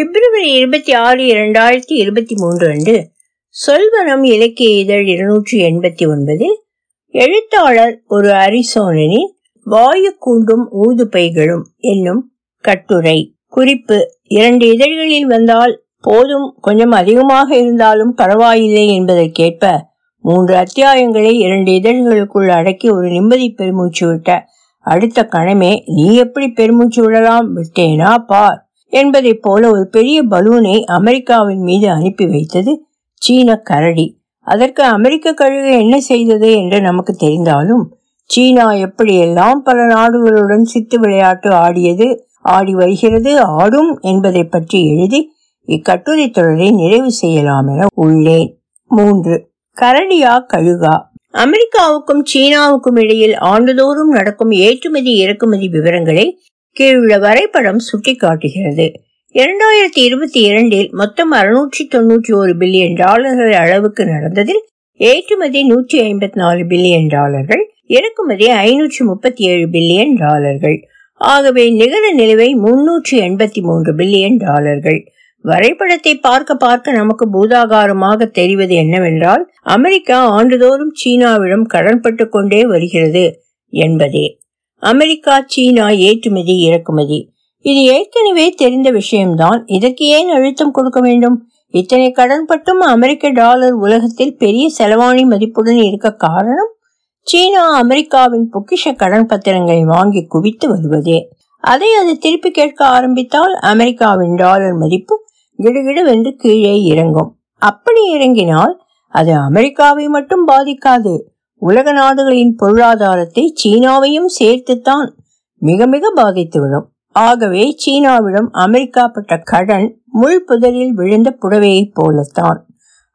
பிப்ரவரி இருபத்தி ஆறு இரண்டாயிரத்தி இருபத்தி மூன்று அன்று சொல்வனம் இலக்கிய இதழ் இருநூற்றி எண்பத்தி ஒன்பது எழுத்தாளர் ஒரு அரிசோனனின் வாயு கூண்டும் ஊதுபைகளும் என்னும் கட்டுரை. குறிப்பு இரண்டு இதழ்களில் வந்தால் போதும் கொஞ்சம் அதிகமாக இருந்தாலும் பரவாயில்லை என்பதற்கேற்ப மூன்று அத்தியாயங்களை இரண்டு இதழ்களுக்குள் அடக்கி ஒரு நிம்மதி பெருமூச்சு விட்ட அடுத்த கணமே நீ எப்படி பெருமூச்சு விடலாம்? விட்டேனா? பார். என்பதைப் போல ஒரு பெரிய பலூனை அமெரிக்காவின் மீது அனுப்பி வைத்தது சீன கரடி. அதற்கு அமெரிக்க கழுகு என்ன செய்தது என்று நமக்கு தெரிந்தாலும் சீனா எப்படியெல்லாம் பல நாடுகளுடன் சித்து விளையாட்டு ஆடியது ஆடி வருகிறது ஆடும் என்பதை பற்றி எழுதி இக்கட்டுரை தொடரை நிறைவு செய்யலாம் என உள்ளேன். மூன்று. கரடியா கழுகா. அமெரிக்காவுக்கும் சீனாவுக்கும் இடையில் ஆண்டுதோறும் நடக்கும் ஏற்றுமதி இறக்குமதி விவரங்களை கீழுள்ள வரைபடம் சுட்டிக்காட்டுகிறது. இரண்டாயிரத்தி இருபத்தி இரண்டில் மொத்தம் அறுநூற்றி தொன்னூற்றி ஒரு பில்லியன் டாலர்கள் அளவுக்கு நடந்ததில் ஏற்றுமதி நூற்றி ஐம்பத்தி நாலு பில்லியன் டாலர்கள் இறக்குமதி ஐநூற்றி முப்பத்தி ஏழு பில்லியன் டாலர்கள். ஆகவே நிகர நிலுவை முன்னூற்றி எண்பத்தி மூன்று பில்லியன் டாலர்கள். வரைபடத்தை பார்க்க பார்க்க நமக்கு பூதாகாரமாக தெரிவது என்னவென்றால் அமெரிக்கா ஆண்டுதோறும் சீனாவிடம் கடன்பட்டு கொண்டே வருகிறது என்பதே. அமெரிக்கா சீனா ஏற்றுமதி இறக்குமதி. இது ஏற்கனவே தெரிந்த விஷயம்தான். இதற்கு ஏன் அழுத்தம் கொடுக்க வேண்டும்? இத்தனை கடன்பட்டும் அமெரிக்க டாலர் உலகத்தில் பெரிய செலவாணி மதிப்புடன் இருக்க காரணம்? சீனா அமெரிக்காவின் பொக்கிஷ கடன் பத்திரங்களை வாங்கி குவித்து வருவதே. அதை அது திருப்பி கேட்க ஆரம்பித்தால் அமெரிக்காவின் டாலர் மதிப்பு கிடுகிடுவென்று கீழே இறங்கும். அப்படி இறங்கினால் அது அமெரிக்காவை மட்டும் பாதிக்காது. உலக நாடுகளின் பொருளாதாரத்தை சீனாவையும் சேர்த்துத்தான் மிக மிக பாதித்துவிடும். ஆகவே சீனாவிடம் அமெரிக்கா பட்ட கடன் முள் புதரில் விழுந்த புடவையைப் போலத்தான்.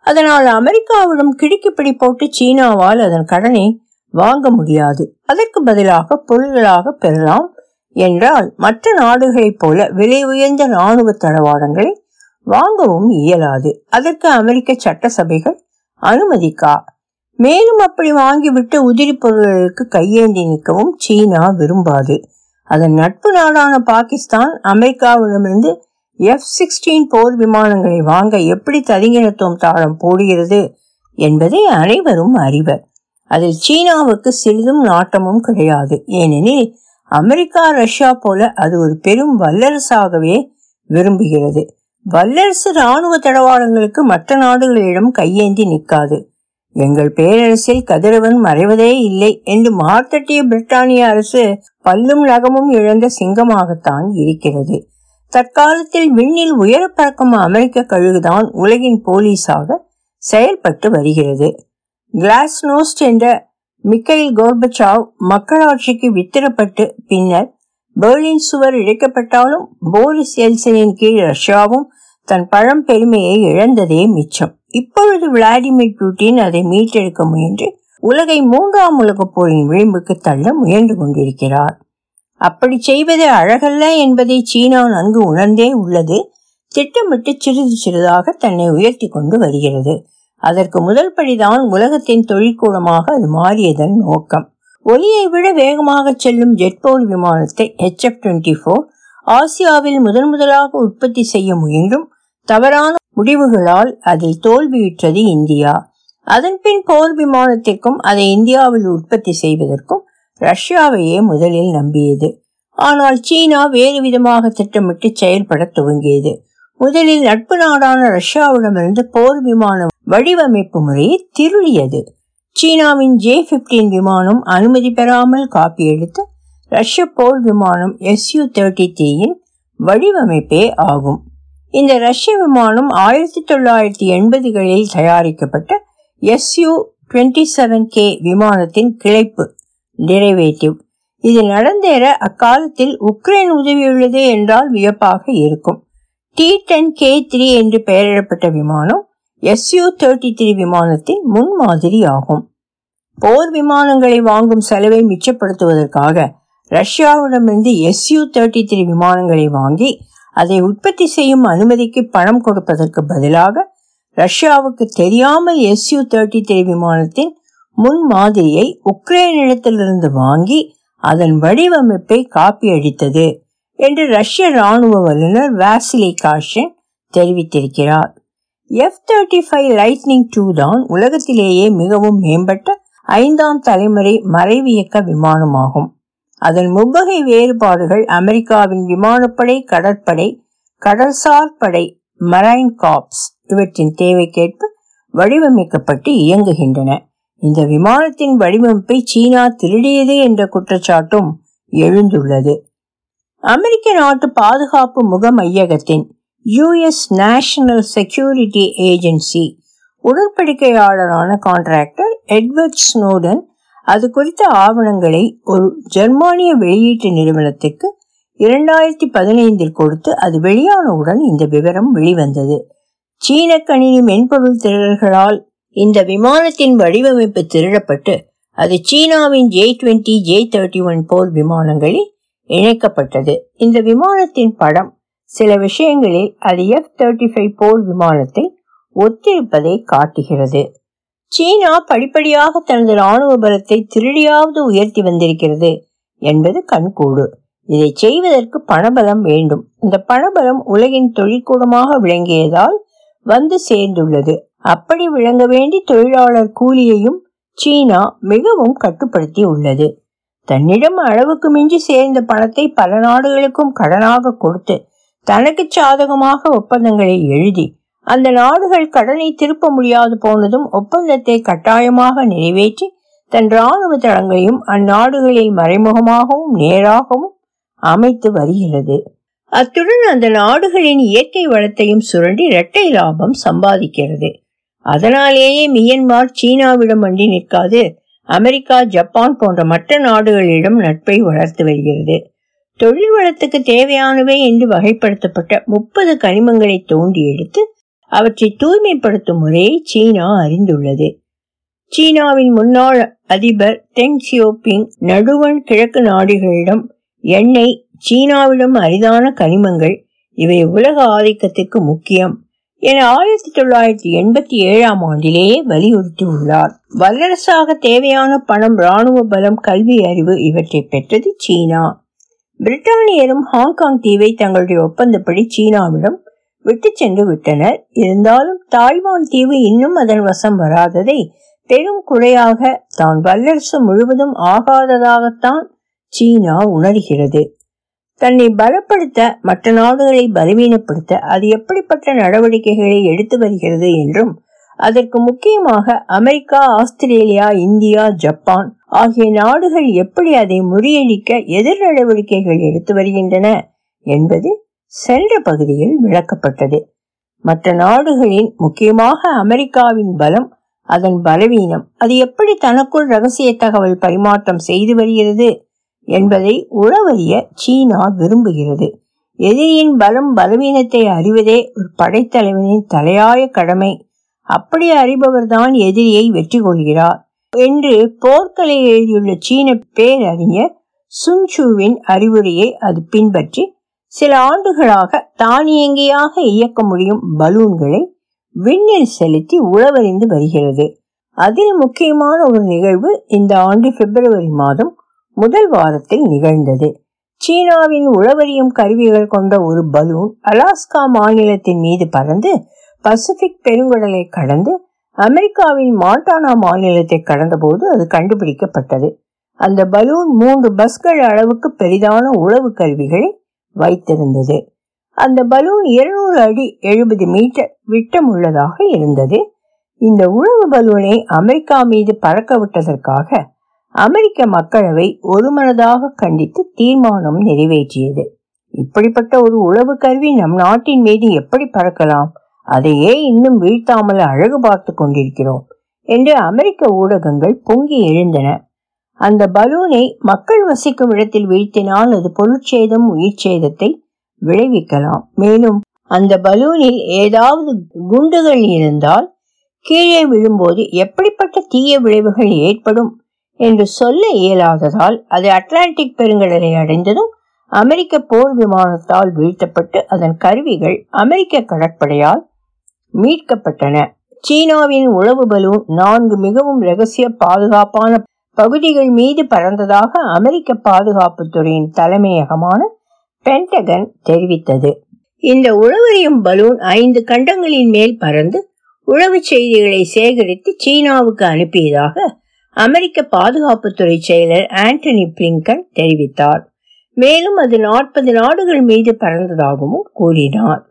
அதனால் அமெரிக்காவிடம் கிடுக்கிப்பிடி போட்டு சீனாவால் அதன் கடனை வாங்க முடியாது. அதற்கு பதிலாக பொருள்களாக பெறலாம் என்றால் மற்ற நாடுகளைப் போல விலை உயர்ந்த இராணுவ தளவாடங்களை வாங்கவும் இயலாது. அதற்கு அமெரிக்க சட்டசபைகள் அனுமதிக்கா மேலும் அப்படி வாங்கிவிட்டு உதிரி பொருள்களுக்கு கையேந்தி நிற்கவும் சீனா விரும்பாது. அதன் நட்பு நாடான பாகிஸ்தான் அமெரிக்காவிடமிருந்து எஃப் சிக்ஸ்டீன் போர் விமானங்களை வாங்க எப்படி தலிங்கினத்துவம் தாளம் போடுகிறது என்பதை அனைவரும் அறிவர் அதில் சீனாவுக்கு சிறிதும் நாட்டமும் கிடையாது. ஏனெனில் அமெரிக்கா ரஷ்யா போல அது ஒரு பெரும் வல்லரசாகவே விரும்புகிறது. வல்லரசு ராணுவ தளவாடங்களுக்கு மற்ற நாடுகளிடம் கையேந்தி நிற்காது. எங்கள் பேரரசில் கதிரவன் மறைவதே இல்லை என்று மார்த்தட்டிய பிரிட்டானிய அரசு பல்லும் நகமும் இழந்த சிங்கமாகத்தான் இருக்கிறது. தற்காலத்தில் விண்ணில் உயர பறக்கும் அமெரிக்க கழுகுதான் உலகின் போலீஸாக செயல்பட்டு வருகிறது. கிளாஸ்னோஸ்ட் என்ற மிக்கைல் கோர்பச்சாவ் மக்களாட்சிக்கு வித்திரப்பட்டு பின்னர் பெர்லின் சுவர் இழைக்கப்பட்டாலும் போரிஸ் எல்சனின் கீழ் ரஷ்யாவும் தன் பழம் பெருமையை இழந்ததே மிச்சம். இப்பொழுது விளாடிமிர் புட்டின் அதை மீட்டெடுக்க முயன்று உலகை மூன்றாம் உலகப் போரின் விளிம்புக்கு தள்ள முயன்று கொண்டிருக்கிறார். அப்படி செய்வது அழகல்ல என்பதை சீனா நன்கு உணர்ந்தே உள்ளது. திட்டமிட்டு சிறிது சிறிதாக தன்னை உயர்த்தி கொண்டு வருகிறது. அதற்கு முதல் படிதான் உலகத்தின் தொழிற்கூடமாக அது மாறியதன் நோக்கம். ஒலியை விட வேகமாக செல்லும் ஜெட்போல் விமானத்தை ஹெச்எஃப் டுவெண்ட்டி ஃபோர் ஆசியாவில் முதன் முதலாக உற்பத்தி செய்ய முயன்றும் தவறான முடிவுகளால் அதில் தோல்வியுற்றது இந்தியா. அதன்பின் போர் விமானத்திற்கும் அதை இந்தியாவில் உற்பத்தி செய்வதற்கும் ரஷ்யாவையே முதலில் நம்பியது. ஆனால் சீனா வேறு விதமாக திட்டமிட்டு செயல்பட துவங்கியது. முதலில் நட்பு நாடான ரஷ்யாவிடமிருந்து போர் விமான வடிவமைப்பு முறையை திருடியது. சீனாவின் ஜே பிப்டீன் விமானம் அனுமதி பெறாமல் காப்பி எடுத்து ரஷ்ய போர் விமானம் எஸ்யூ தேர்ட்டி த்ரீயின் வடிவமைப்பே ஆகும். இந்த ரஷ்ய விமானம் ஆயிரத்தி தொள்ளாயிரத்தி எண்பதுகளில் தயாரிக்கப்பட்ட எஸ்யூ டுவெண்ட்டி செவன் கே விமானத்தின் கிளைப்பு டிரைவேட்டிவ் இது நடந்தேற அக்காலத்தில் உக்ரைன் உதவியுள்ளது என்றால் வியப்பாக இருக்கும். டி டென் கே த்ரீ என்று பெயரிடப்பட்ட விமானம் எஸ்யூ தேர்ட்டி த்ரீ விமானத்தின் முன்மாதிரி ஆகும் போர் விமானங்களை வாங்கும் செலவை மிச்சப்படுத்துவதற்காக ரஷ்யாவிடமிருந்து எஸ்யூ தேர்ட்டி த்ரீ விமானங்களை வாங்கி அதை உற்பத்தி செய்யும் அனுமதிக்கு பணம் கொடுப்பதற்கு பதிலாக ரஷ்யாவுக்கு தெரியாமல் எஸ்யூ தேர்ட்டி த்ரீ விமானத்தின் முன் மாதிரியை உக்ரைனிடத்திலிருந்து வாங்கி அதன் வடிவமைப்பை காப்பி அடித்தது என்று ரஷ்ய ராணுவ வல்லுநர் வாசிலி காஷன் தெரிவித்திருக்கிறார். F thirty five Lightning two தான் உலகத்திலேயே மிகவும் மேம்பட்ட ஐந்தாம் தலைமுறை மறைவியக்க விமானமாகும். அதன் முவ்வகை வேறுபாடுகள் அமெரிக்காவின் விமானப்படை கடற்படை கடல்சார் படை மரைன் காப்ஸ் இவற்றின் தேவைக்கேற்ப வடிவமைக்கப்பட்டு இயங்குகின்றன. இந்த விமானத்தின் வடிவமைப்பை சீனா திருடியது என்ற குற்றச்சாட்டும் எழுந்துள்ளது. அமெரிக்க நாட்டு பாதுகாப்பு முக மையகத்தின் யுஎஸ் நேஷனல் செக்யூரிட்டி ஏஜென்சி உடன்படிக்கையாளரான கான்ட்ராக்டர் எட்வர்ட் ஸ்னோடன் அது குறித்த ஆவணங்களை ஒரு ஜெர்மானிய வெளியீட்டு நிறுவனத்திற்கு இரண்டாயிரத்தி பதினைந்தில் கொடுத்து அது வெளியானவுடன் இந்த விவரம் வெளிவந்தது. சீன கணினி மென்பொருள் திருடர்களால் இந்த விமானத்தின் வடிவமைப்பு திருடப்பட்டு அது சீனாவின் J twenty J thirty one போர் விமானங்களில் இணைக்கப்பட்டது. இந்த விமானத்தின் படம் சில விஷயங்களில் அது எஃப் தேர்ட்டி ஃபைவ் போர் விமானத்தை ஒத்திருப்பதை காட்டுகிறது. சீனா படிப்படியாக தனது ராணுவ பலத்தை திருடியாவது உயர்த்தி வந்திருக்கிறது என்பது கண்கூடு. இதை செய்வதற்கு பணபலம் வேண்டும். இந்த பணபலம் உலகின் தொழிற்கூடமாக விளங்கியதால் வந்து சேர்ந்துள்ளது. அப்படி விளங்க வேண்டி தொழிலாளர் கூலியையும் சீனா மிகவும் கட்டுப்படுத்தி உள்ளது தன்னிடம் அளவுக்கு மிஞ்சி சேர்ந்த பணத்தை பல நாடுகளுக்கும் கடனாக கொடுத்து தனக்கு சாதகமாக ஒப்பந்தங்களை எழுதி அந்த நாடுகள் கடனை திருப்ப முடியாது போனதும் ஒப்பந்தத்தை கட்டாயமாக நிறைவேற்றி தன் ராணுவ தளங்களையும் அந்நாடுகளில் மறைமுகமாகவும் நேராகவும் அமைத்து வருகிறது. அத்துடன் அந்த நாடுகளின் இயற்கை வளத்தையும் சுரண்டி இரட்டை லாபம் சம்பாதிக்கிறது. அதனாலேயே மியன்மார் சீனாவிடம் அண்டி நிற்காது அமெரிக்கா ஜப்பான் போன்ற மற்ற நாடுகளிடம் நட்பை வளர்த்து வருகிறது. தொழில் வளத்துக்கு தேவையானவை என்று வகைப்படுத்தப்பட்ட முப்பது கனிமங்களை தோண்டி எடுத்து அவற்றை தூய்மைப்படுத்தும் முறையை சீனா அறிந்துள்ளது. சீனாவின் முன்னாள் அதிபர் தெங் சியோபிங் நடுவண் கிழக்கு நாடுகளிடம் எண்ணெய் சீனாவிடம் அரிதான கனிமங்கள் இவை உலக ஆதிக்கத்திற்கு முக்கியம் என ஆயிரத்தி தொள்ளாயிரத்தி எண்பத்தி ஏழாம் ஆண்டிலேயே வலியுறுத்தி உள்ளார் வல்லரசாக தேவையான பணம் ராணுவ பலம் கல்வி அறிவு இவற்றை பெற்றது சீனா. பிரிட்டானியரும் ஹாங்காங் தீவை தங்களுடைய ஒப்பந்தப்படி சீனாவிடம் விட்டு சென்று விட்டனர். இருந்தாலும் தாய்வான் தீவு இன்னும் அதன் வசம் வராததை பெரும் குறையாக தான் வல்லரசு முழுவதும் ஆகாததாகத்தான் சீனா உணர்கிறது. தன்னை பலப்படுத்த மற்ற நாடுகளை பலவீனப்படுத்த அது எப்படிப்பட்ட நடவடிக்கைகளை எடுத்து வருகிறது என்றும் அதற்கு முக்கியமாக அமெரிக்கா ஆஸ்திரேலியா இந்தியா ஜப்பான் ஆகிய நாடுகள் எப்படி அதை முறியடிக்க எதிர் நடவடிக்கைகள் எடுத்து வருகின்றன என்பது சென்ற பகுதியில் விளக்கப்பட்டது. மற்ற நாடுகளின் முக்கியமாக அமெரிக்காவின் பலம் அதன் பலவீனம் அது எப்படி தனக்குள் ரகசிய தகவல் பரிமாற்றம் செய்து வருகிறது என்பதை உளவறிய சீனா விரும்புகிறது. எதிரியின் பலம் பலவீனத்தை அறிவதே ஒரு படைத்தலைவனின் தலையாய கடமை. அப்படி அறிபவர்தான் எதிரியை வெற்றி கொள்கிறார் என்று போர்க்கலை எழுதியுள்ள சீன பேரறிஞர் சுன்சூவின் அறிவுரையை அது பின்பற்றி சில ஆண்டுகளாக தானியங்கியாக இயக்க முடியும் பலூன்களை விண்ணில் செலுத்தி உழவறிந்து வருகிறது. அதில் முக்கியமான ஒரு நிகழ்வு இந்த ஆண்டு பிப்ரவரி மாதம் முதல் வாரத்தில் நிகழ்ந்தது. சீனாவின் உழவறியும் கருவிகள் கொண்ட ஒரு பலூன் அலாஸ்கா மாநிலத்தின் மீது பறந்து பசிபிக் பெருங்கடலை கடந்து அமெரிக்காவின் மாண்டானா மாநிலத்தை கடந்தபோது அது கண்டுபிடிக்கப்பட்டது. அந்த பலூன் மூன்று பஸ்கள் அளவுக்கு பெரிதான உழவு கருவிகளை வைத்திருந்தது. அந்த பலூன் இருநூறு அடி எழுபது மீட்டர் விட்டம் உள்ளதாக இருந்தது. இந்த உழவு பலூனை அமெரிக்கா மீது பறக்க விட்டதற்காக அமெரிக்க மக்களவை ஒருமனதாக கண்டித்து தீர்மானம் நிறைவேற்றியது. இப்படிப்பட்ட ஒரு உளவு கருவி நம் நாட்டின் மீது எப்படி பறக்கலாம்? அதையே இன்னும் வீழ்த்தாமல் அழகு பார்த்து கொண்டிருக்கிறோம். என்று அமெரிக்க ஊடகங்கள் பொங்கி எழுந்தன. அந்த பலூனை மக்கள் வசிக்கும் இடத்தில் வீழ்த்தினால் அது பொருட்சேதம் உயிர் சேதத்தை விளைவிக்கலாம். மேலும் அந்த பலூனில் ஏதாவது குண்டுகள் இருந்தால் கீழே விழும்போது எப்படிப்பட்ட தீய விளைவுகள் ஏற்படும் என்று சொல்ல இயலாததால் அது அட்லாண்டிக் பெருங்கடலை அடைந்ததும் அமெரிக்க போர் விமானத்தால் வீழ்த்தப்பட்டு அதன் கருவிகள் அமெரிக்க கடற்படையால் மீட்கப்பட்டன. சீனாவின் உளவு பலூன் நான்கு மிகவும் ரகசிய பாதுகாப்பான பகுதிகள் மீது பறந்ததாக அமெரிக்க பாதுகாப்புத்துறையின் தலைமையகமான பென்டகன் தெரிவித்தது. இந்த உழவறியும் பலூன் ஐந்து கண்டங்களின் மேல் பறந்து உளவு செய்திகளை சேகரித்து சீனாவுக்கு அனுப்பியதாக அமெரிக்க பாதுகாப்புத்துறை செயலர் ஆண்டனி பிளிங்கன் தெரிவித்தார். மேலும் அது நாற்பது நாடுகள் மீது பறந்ததாகவும் கூறினார்.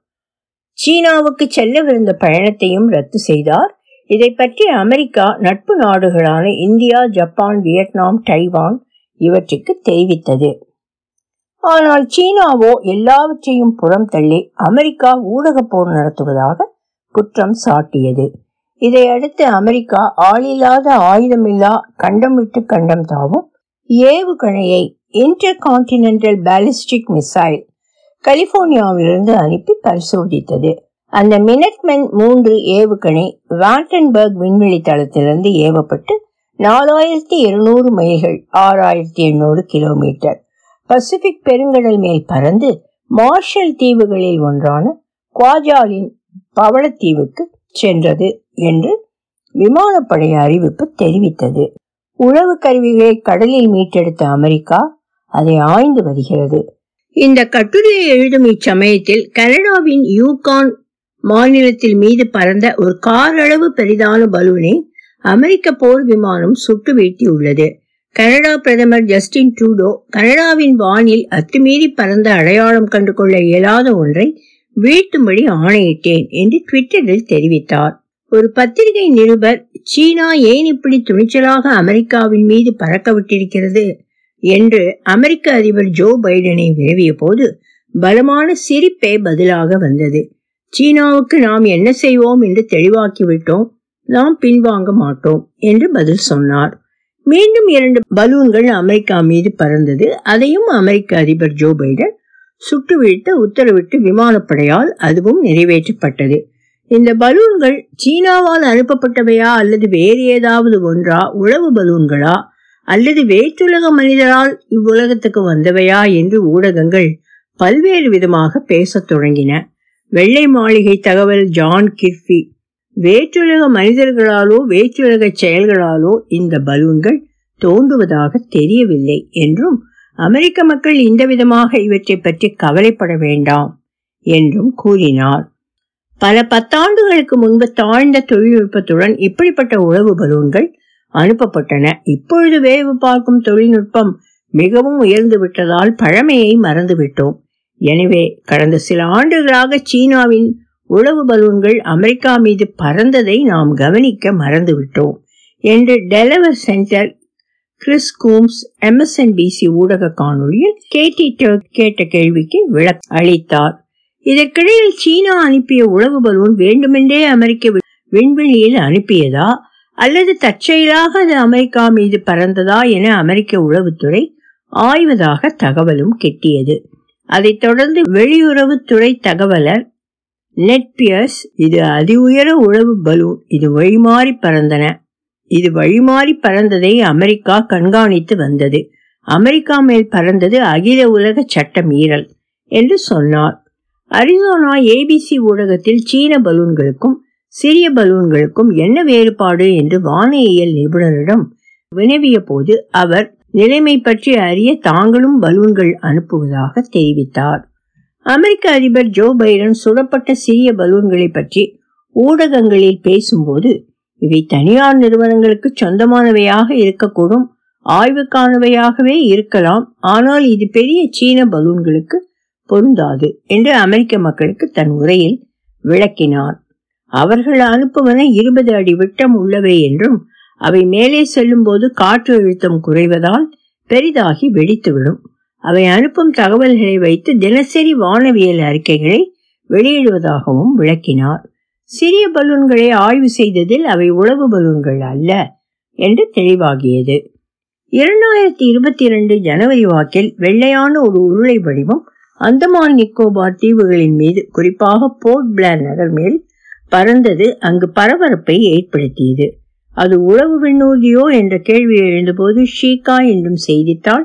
சீனாவுக்கு செல்லவிருந்த பயணத்தையும் ரத்து செய்தார். இதை பற்றி அமெரிக்கா நட்பு நாடுகளான இந்தியா ஜப்பான் வியட்நாம் டைவான் இவற்றுக்கு தெரிவித்தது. ஆனால் சீனாவோ எல்லாவற்றையும் புறம் தள்ளி அமெரிக்கா ஊடக போர் நடத்துவதாக குற்றம் சாட்டியது. இதையடுத்து அமெரிக்கா ஆளில்லாத ஆயுதமில்லா கண்டம் விட்டு கண்டம் தாவும் ஏவுகணையை இன்டர் கான்டினென்டல் பேலிஸ்டிக் மிசைல் கலிபோர்னியாவிலிருந்து அனுப்பி பரிசோதித்தது. அந்த மினட்மென் மூன்று ஏவுகணை வாண்டன்பர்க் விண்வெளி தளத்திலிருந்து ஏவப்பட்டு நாலாயிரத்தி இருநூறு மைல்கள் ஆறாயிரத்தி எண்ணூறு கிலோமீட்டர். பசிபிக் பெருங்கடல் மேல் பறந்து மார்ஷல் தீவுகளில் ஒன்றான குவாஜாலின் பவளத்தீவுக்கு சென்றது என்று விமானப்படை அறிவிப்பு தெரிவித்தது. உளவு கருவிகளை கடலில் மீட்டெடுத்த அமெரிக்கா அதை ஆய்ந்து வருகிறது. இந்த கட்டுரையை எழுதும் இச்சமயத்தில் கனடாவின் யூகான் மாநிலத்தில் மீது பறந்த ஒரு கார் அளவு பெரிதான பலூனை அமெரிக்க போர் விமானம் சுட்டு வீழ்த்தியுள்ளது கனடா பிரதமர் ஜஸ்டின் ட்ரூடோ கனடாவின் வானில் அத்துமீறி பறந்த அடையாளம் கண்டு கொள்ள இயலாத ஒன்றை வீழ்த்தும்படி ஆணையிட்டேன் என்று ட்விட்டரில் தெரிவித்தார். ஒரு பத்திரிகை நிருபர் சீனா ஏன் இப்படி துணிச்சலாக அமெரிக்காவின் மீது பறக்க விட்டிருக்கிறது? என்று அமெரிக்க அதிபர் ஜோ பைடனை வினவிய போது பலமான சிரிப்பே பதிலாக வந்தது. சீனாவுக்கு நாம் என்ன செய்வோம் என்று தெளிவாக்கிவிட்டோம் நாம் பின்வாங்க மாட்டோம் என்று பதில் சொன்னார். மீண்டும் இரண்டு பலூன்கள் அமெரிக்கா மீது பறந்தது. அதையும் அமெரிக்க அதிபர் ஜோ பைடன் சுட்டு உத்தரவிட்டு விமானப்படையால் அதுவும் நிறைவேற்றப்பட்டது. இந்த பலூன்கள் சீனாவால் அனுப்பப்பட்டவையா அல்லது வேறு ஏதாவது ஒன்றா உளவு பலூன்களா அல்லது வேற்றுலக மனிதரால் இவ்வுலகத்துக்கு வந்தவையா என்று ஊடகங்கள் பல்வேறு விதமாக பேசத் தொடங்கின. வெள்ளை மாளிகை தகவல் ஜான் கிர்பி வேற்றுலக மனிதர்களாலோ வேற்றுலக செயல்களாலோ இந்த பலூன்கள் தோன்றுவதாக தெரியவில்லை என்றும் அமெரிக்க மக்கள் இந்த விதமாக இவற்றை பற்றி கவலைப்பட வேண்டாம் என்றும் கூறினார். பல பத்தாண்டுகளுக்கு முன்பு தாழ்ந்த தொழில்நுட்பத்துடன் இப்படிப்பட்ட உழவு பலூன்கள் அனுப்பப்பட்டன. இப்பொழுது வேவு பார்க்கும் தொழில்நுட்பம் மிகவும் உயர்ந்து விட்டதால் பழமையை மறந்துவிட்டோம். எனவே கடந்த சில ஆண்டுகளாக சீனாவின் உளவு பலூன்கள் அமெரிக்கா மீது பறந்ததை நாம் கவனிக்க மறந்துவிட்டோம் என்று Delaware senator Chris Coons MSNBC ஊடக காணொலியில் கேட்டி கேட்ட கேள்விக்கு விளக்க அளித்தார். இதற்கிடையில் சீனா அனுப்பிய உளவு பலூன் வேண்டுமென்றே அமெரிக்க விண்வெளியில் அனுப்பியதா அல்லது தற்செயலாக அது அமெரிக்கா மீது பறந்ததா என அமெரிக்க உளவுத்துறை ஆய்வதாக தகவலும் கிட்டியது. அதைத் தொடர்ந்து வெளியுறவுத்துறை தகவலர் நெட் பியர்ஸ் இது அதி உயர உளவு பலூன். இது வழிமாறி பறந்தன. இது வழிமாறி பறந்ததை அமெரிக்கா கண்காணித்து வந்தது. அமெரிக்கா மேல் பறந்தது அகில உலக சட்ட மீறல் என்று சொன்னார். அரிசோனா ஏபிசி ஊடகத்தில் சீன பலூன்களுக்கும் சிறிய பலூன்களுக்கும் என்ன வேறுபாடு என்று வானியல் நிபுணரிடம் வினவிய போது அவர் நிலைமை பற்றி அறிய தாங்களும் பலூன்கள் அனுப்புவதாக தெரிவித்தார். அமெரிக்க அதிபர் ஜோ பைடன் சுடப்பட்ட சிறிய பலூன்களை பற்றி ஊடகங்களில் பேசும்போது இவை தனியார் நிறுவனங்களுக்கு சொந்தமானவையாக இருக்கக்கூடும் ஆய்வுக்கானவையாகவே இருக்கலாம் ஆனால் இது பெரிய சீன பலூன்களுக்கு பொருந்தாது என்று அமெரிக்க மக்களுக்கு தன் உரையில் விளக்கினார். அவர்கள் அனுப்புவன இருபது அடி விட்டம் உள்ளவை என்றும் அவை மேலே செல்லும் போது காற்று அழுத்தம் குறைவதால் பெரிதாகி வெடித்துவிடும். அவை அனுப்பும் தகவல்களை வைத்து தினசரி வானவியல் அறிக்கைகளை வெளியிடுவதாகவும் விளக்கினார். சிறிய பலூன்களை ஆய்வு செய்ததில் அவை உளவு பலூன்கள் அல்ல என்று தெளிவாகியது. இரண்டாயிரத்தி இருபத்தி இரண்டு ஜனவரி வாக்கில் வெள்ளையான ஒரு உருளை வடிவம் அந்தமான் நிக்கோபார் தீவுகளின் மீது குறிப்பாக போர்ட் பிளேர் நகர் மேல் பறந்தது அங்கு பரபரப்பை ஏற்படுத்தியது. அது உளவு விண்ணூர்தியோ என்ற கேள்வி எழுந்தபோது ஷீகா என்றும் செய்தித்தாள்.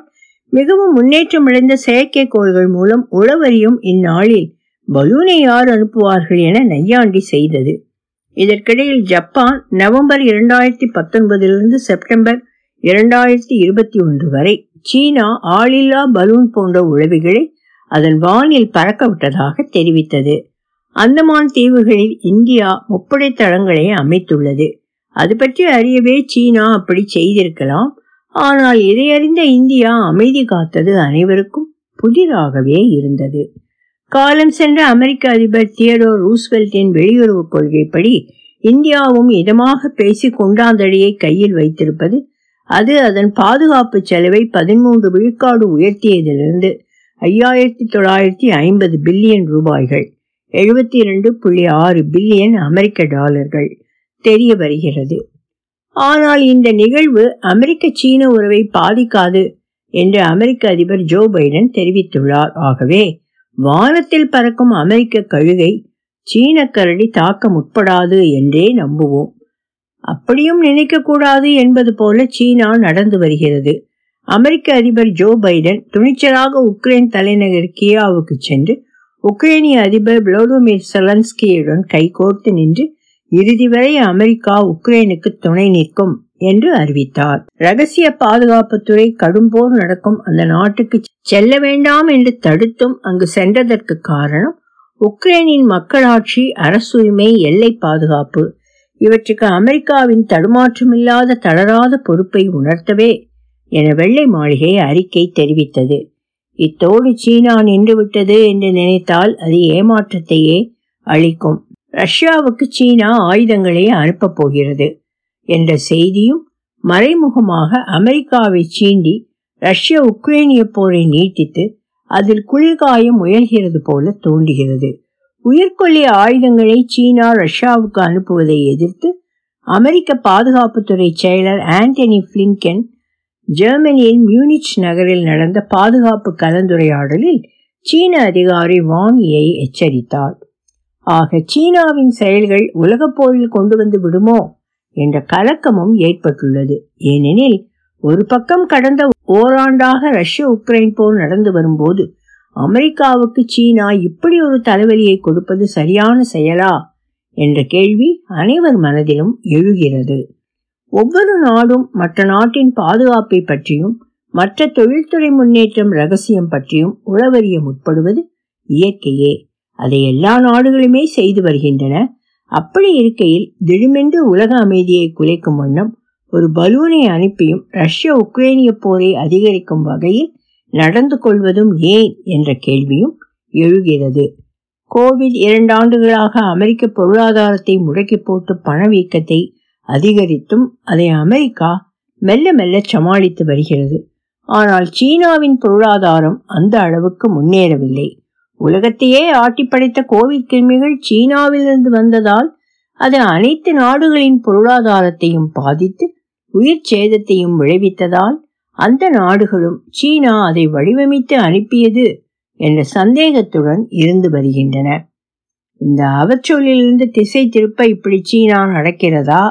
மிகவும் முன்னேற்றமடைந்த செயற்கைக்கோள்கள் மூலம் உளவறியும் இந்நாளில் பலூனை யார் அனுப்புவார்கள் என நையாண்டி செய்தது. இதற்கிடையில் ஜப்பான் நவம்பர் இரண்டாயிரத்தி பத்தொன்பதிலிருந்து செப்டம்பர் இரண்டாயிரத்தி இருபத்தி ஒன்று வரை சீனா ஆளில்லா பலூன் போன்ற உளவிகளை அதன் வானில் பறக்க விட்டதாக தெரிவித்தது. அந்தமான் தீவுகளில் இந்தியா முப்படை தளங்களை அமைத்துள்ளது. அது பற்றி அறியவே சீனா அப்படி செய்திருக்கலாம். ஆனால் இதை அறிந்த இந்தியா அமைதி காத்தது அனைவருக்கும் புதிராகவே இருந்தது. காலம் சென்ற அமெரிக்க அதிபர் தியடோ ரூஸ்வெல்ட்டின் வெளியுறவு கொள்கைப்படி இந்தியாவும் இதமாக பேசி கொண்டாந்தடியை கையில் வைத்திருப்பது அது அதன் பாதுகாப்பு செலவை பதிமூன்று விழுக்காடு உயர்த்தியதிலிருந்து ஐயாயிரத்தி தொள்ளாயிரத்தி ஐம்பது பில்லியன் ரூபாய்கள் எழுபத்தி இரண்டு புள்ளி ஆறு பில்லியன் அமெரிக்க டாலர்கள். தெரிய வருகிறது. ஆனால் இந்த நிகழ்வு அமெரிக்க சீன உறவை பாதிக்காது என்று அமெரிக்க அதிபர் ஜோ பைடன் தெரிவித்துள்ளார். ஆகவே வானத்தில் பறக்கும் அமெரிக்க கழுகை சீன கரடி தாக்க முற்படாது என்றே நம்புவோம். அப்படியும் நினைக்க கூடாது என்பது போல சீனா நடந்து வருகிறது. அமெரிக்க அதிபர் ஜோ பைடன் துணிச்சலாக உக்ரைன் தலைநகர் கியாவுக்கு சென்று உக்ரைனிய அதிபர் விளோடிமிர் செலன்ஸ்கியுடன் கைகோர்த்து நின்று இறுதி வரை அமெரிக்கா உக்ரைனுக்கு துணை நிற்கும் என்று அறிவித்தார். ரகசிய பாதுகாப்புத்துறை கடும் போர் நடக்கும். அந்த நாட்டுக்கு செல்ல வேண்டாம் என்று தடுத்தும் அங்கு சென்றதற்கு காரணம் உக்ரைனின் மக்களாட்சி அரசுரிமை எல்லை பாதுகாப்பு. இவற்றுக்கு அமெரிக்காவின் தடுமாற்றமில்லாத தளராத பொறுப்பை உணர்த்தவே என வெள்ளை மாளிகை அறிக்கை தெரிவித்தது. இத்தோடு சீனா நின்றுவிட்டது என்று நினைத்தால் அது ஏமாற்றத்தையே அளிக்கும். ரஷ்யாவுக்கு சீனா ஆயுதங்களை அனுப்பப் போகிறது என்ற செய்தியும் மறைமுகமாக அமெரிக்காவை சீண்டி ரஷ்ய உக்ரைனிய போரை நீட்டித்து அதில் குளிர்காய முயல்கிறது போல தோன்றுகிறது. உயிர்கொல்லிய ஆயுதங்களை சீனா ரஷ்யாவுக்கு அனுப்புவதை எதிர்த்து அமெரிக்க பாதுகாப்புத்துறை செயலர் ஆண்டனி பிளின்கென் ஜெர்மனியின் மியூனிச் நகரில் நடந்த பாதுகாப்பு கலந்துரையாடலில் சீன அதிகாரி வாங்கியை எச்சரித்தார். ஆக சீனாவின் செயல்கள் உலகப் போரில் கொண்டு வந்து விடுமோ என்ற கலக்கமும் ஏற்பட்டுள்ளது. ஏனெனில் ஒரு பக்கம் கடந்த ஓராண்டாக ரஷ்ய உக்ரைன் போர் நடந்து வரும்போது அமெரிக்காவுக்கு சீனா இப்படி ஒரு தலைவலியை கொடுப்பது சரியான செயலா என்ற கேள்வி அனைவர் மனதிலும் எழுகிறது. ஒவ்வொரு நாடும் மற்ற நாட்டின் பாதுகாப்பை பற்றியும் மற்ற தொழில்துறை முன்னேற்றம் ரகசியம் பற்றியும் உளவறிய முற்படுவது இயற்கையே. அதை எல்லா நாடுகளுமே செய்து வருகின்றன. அப்படி இருக்கையில் திடுமென்று உலக அமைதியை குலைக்கும் வண்ணம் ஒரு பலூனை அனுப்பியும் ரஷ்ய உக்ரைனிய போரை அதிகரிக்கும் வகையில் நடந்து கொள்வதும் ஏன் என்ற கேள்வியும் எழுகிறது. கோவிட் இரண்டு ஆண்டுகளாக அமெரிக்க பொருளாதாரத்தை முடக்கி போட்டு பணவீக்கத்தை அதிகரித்தும் அதை அமெரிக்கா மெல்ல மெல்ல சமாளித்து வருகிறது. ஆனால் சீனாவின் பொருளாதாரம் அந்த அளவுக்கு முன்னேறவில்லை. உலகத்தையே ஆட்டி படைத்த கோவிட் கிருமிகள் சீனாவிலிருந்து வந்ததால் அது அனைத்து நாடுகளின் பொருளாதாரத்தையும் பாதித்து உயிர் சேதத்தையும் விளைவித்ததால் அந்த நாடுகளும் சீனா அதை வடிவமைத்து அனுப்பியது என்ற சந்தேகத்துடன் இருந்து வருகின்றன. இந்த அவச்சொல்லிலிருந்து திசை திருப்ப இப்படி சீனா நடக்கிறதா?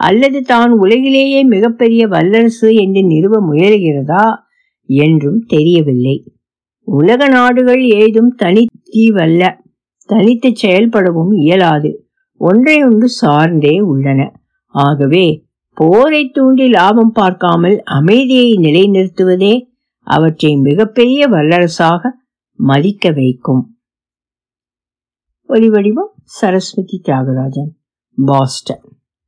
அல்லது தான் உலகிலேயே மிகப்பெரிய வல்லரசு என்று நிறுவ முயல்கிறதா? என்றும் தெரியவில்லை. உலக நாடுகள் ஏதும் தனி தீவல்ல தனித்து செயல்படவும் இயலாது. ஒன்றையொன்று சார்ந்தே உள்ளன. ஆகவே போரை தூண்டி லாபம் பார்க்காமல் அமைதியை நிலைநிறுத்துவதே அவற்றை மிகப்பெரிய வல்லரசாக மதிக்க வைக்கும். ஒலிவடிவம் சரஸ்வதி தியாகராஜன் பாஸ்டன்.